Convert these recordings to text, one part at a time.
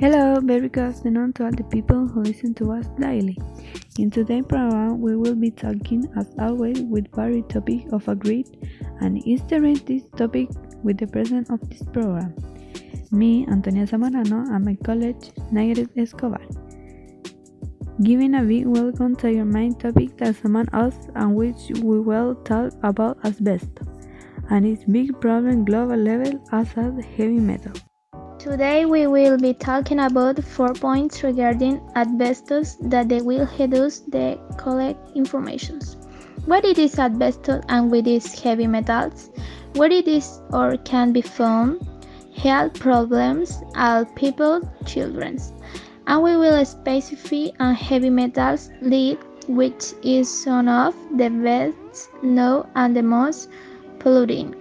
Hello, very good afternoon to all the people who listen to us daily. In today's program, we will be talking, as always, with various topics of a great and interesting this topic with the presence of this program. Me, Antonia Zamorano, and my colleague, Nayeret Escobar. Giving a big welcome to your main topic that's among us and which we will talk about asbestos and its big problem global level as a heavy metal. Today we will be talking about four points regarding asbestos that they will us to collect information. What it is asbestos and with its heavy metals, where it is or can be found, health problems, all people, children. And we will specify on heavy metals lead, which is one of the best known and the most polluting.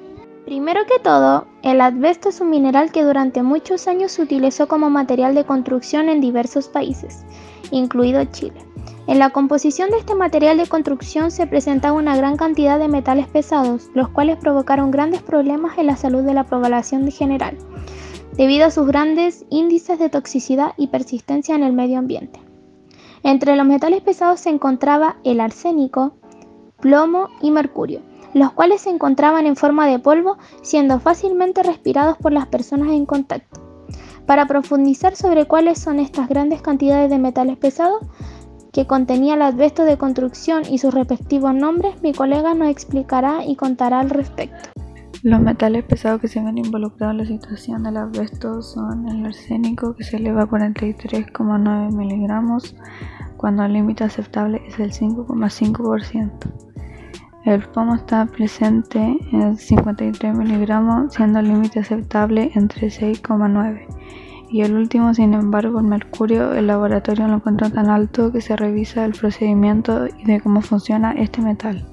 Primero que todo, el asbesto es un mineral que durante muchos años se utilizó como material de construcción en diversos países, incluido Chile. En la composición de este material de construcción se presentaba una gran cantidad de metales pesados, los cuales provocaron grandes problemas en la salud de la población general, debido a sus grandes índices de toxicidad y persistencia en el medio ambiente. Entre los metales pesados se encontraba el arsénico, plomo y mercurio los cuales se encontraban en forma de polvo, siendo fácilmente respirados por las personas en contacto. Para profundizar sobre cuáles son estas grandes cantidades de metales pesados que contenía el asbesto de construcción y sus respectivos nombres, mi colega nos explicará y contará al respecto. Los metales pesados que se ven involucrados en la situación del asbesto son el arsénico, que se eleva a 43,9 miligramos, cuando el límite aceptable es el 5,5%. El plomo está presente en 53 miligramos, siendo el límite aceptable entre 6,9. Y el último, sin embargo, el mercurio, el laboratorio lo encuentra tan alto que se revisa el procedimiento y de cómo funciona este metal.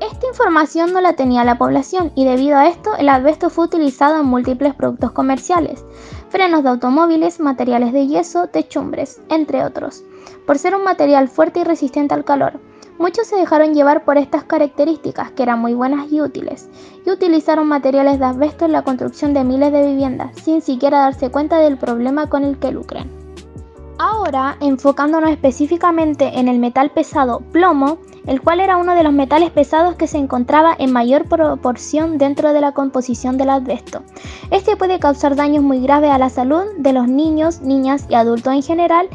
Esta información no la tenía la población y debido a esto el asbesto fue utilizado en múltiples productos comerciales, frenos de automóviles, materiales de yeso, techumbres, entre otros, por ser un material fuerte y resistente al calor. Muchos se dejaron llevar por estas características, que eran muy buenas y útiles, y utilizaron materiales de asbesto en la construcción de miles de viviendas, sin siquiera darse cuenta del problema con el que lucran. Ahora, enfocándonos específicamente en el metal pesado plomo, el cual era uno de los metales pesados que se encontraba en mayor proporción dentro de la composición del asbesto. Este puede causar daños muy graves a la salud de los niños, niñas y adultos en general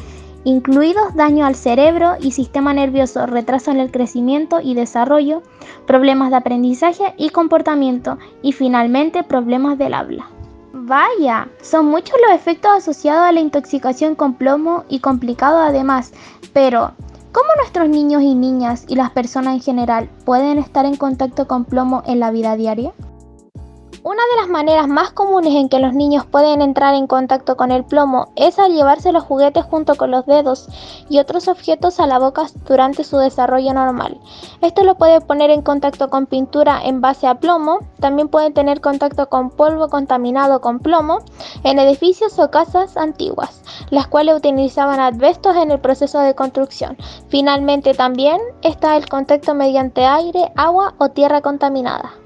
incluidos daño al cerebro y sistema nervioso, retraso en el crecimiento y desarrollo, problemas de aprendizaje y comportamiento y finalmente problemas del habla. Vaya, son muchos los efectos asociados a la intoxicación con plomo y complicados además, pero ¿cómo nuestros niños y niñas y las personas en general pueden estar en contacto con plomo en la vida diaria? Una de las maneras más comunes en que los niños pueden entrar en contacto con el plomo es al llevarse los juguetes junto con los dedos y otros objetos a la boca durante su desarrollo normal. Esto lo puede poner en contacto con pintura en base a plomo, también pueden tener contacto con polvo contaminado con plomo en edificios o casas antiguas, las cuales utilizaban asbestos en el proceso de construcción. Finalmente también está el contacto mediante aire, agua o tierra contaminada.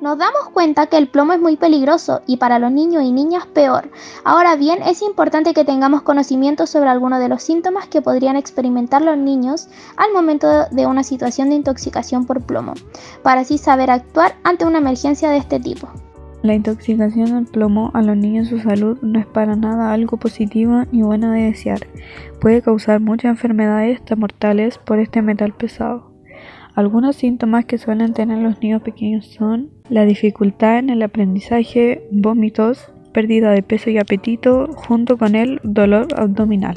Nos damos cuenta que el plomo es muy peligroso y para los niños y niñas peor. Ahora bien, es importante que tengamos conocimiento sobre algunos de los síntomas que podrían experimentar los niños al momento de una situación de intoxicación por plomo, para así saber actuar ante una emergencia de este tipo. La intoxicación del plomo a los niños su salud no es para nada algo positivo ni bueno de desear. Puede causar muchas enfermedades hasta mortales por este metal pesado. Algunos síntomas que suelen tener los niños pequeños son la dificultad en el aprendizaje, vómitos, pérdida de peso y apetito, junto con el dolor abdominal.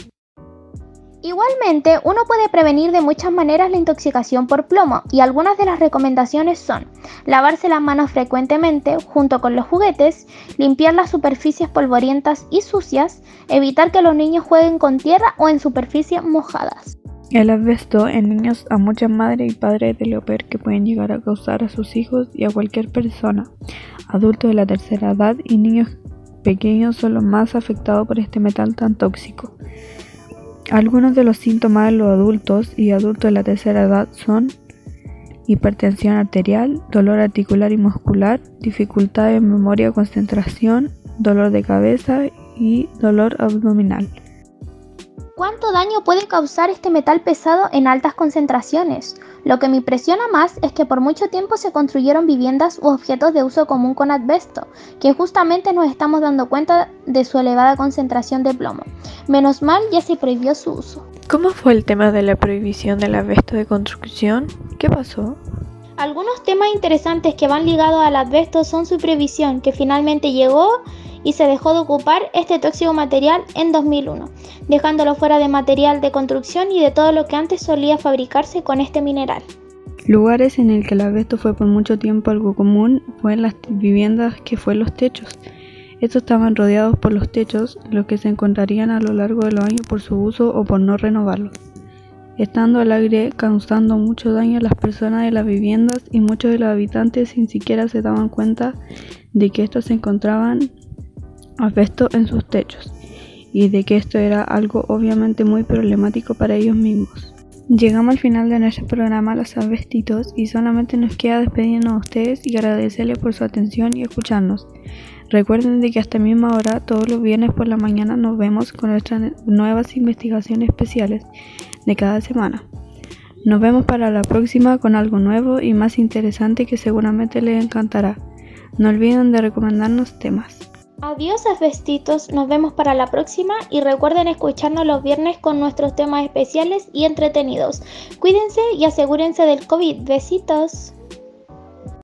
Igualmente, uno puede prevenir de muchas maneras la intoxicación por plomo y algunas de las recomendaciones son lavarse las manos frecuentemente junto con los juguetes, limpiar las superficies polvorientas y sucias, evitar que los niños jueguen con tierra o en superficies mojadas. El asbesto en niños a muchas madres y padres de Leoper que pueden llegar a causar a sus hijos y a cualquier persona, adultos de la tercera edad y niños pequeños son los más afectados por este metal tan tóxico. Algunos de los síntomas de los adultos y adultos de la tercera edad son hipertensión arterial, dolor articular y muscular, dificultad en memoria concentración, dolor de cabeza y dolor abdominal. ¿Cuánto daño puede causar este metal pesado en altas concentraciones? Lo que me impresiona más es que por mucho tiempo se construyeron viviendas u objetos de uso común con asbesto, que justamente nos estamos dando cuenta de su elevada concentración de plomo. Menos mal ya se prohibió su uso. ¿Cómo fue el tema de la prohibición del asbesto de construcción? ¿Qué pasó? Algunos temas interesantes que van ligados al asbesto son su prohibición, que finalmente llegó y se dejó de ocupar este tóxico material en 2001, dejándolo fuera de material de construcción y de todo lo que antes solía fabricarse con este mineral. Lugares en el que el asbesto fue por mucho tiempo algo común fue en las viviendas que fue los techos. Estos estaban rodeados por los techos, los que se encontrarían a lo largo de los años por su uso o por no renovarlos, estando al aire causando mucho daño a las personas de las viviendas y muchos de los habitantes sin siquiera se daban cuenta de que estos se encontraban asbesto en sus techos y de que esto era algo obviamente muy problemático para ellos mismos. Llegamos al final de nuestro programa Los Asbestitos y solamente nos queda despedirnos a ustedes y agradecerles por su atención y escucharnos. Recuerden de que hasta misma hora, todos los viernes por la mañana, nos vemos con nuestras nuevas investigaciones especiales de cada semana. Nos vemos para la próxima con algo nuevo y más interesante que seguramente les encantará. No olviden de recomendarnos temas. Adiós asbestitos, nos vemos para la próxima y recuerden escucharnos los viernes con nuestros temas especiales y entretenidos. Cuídense y asegúrense del COVID. Besitos.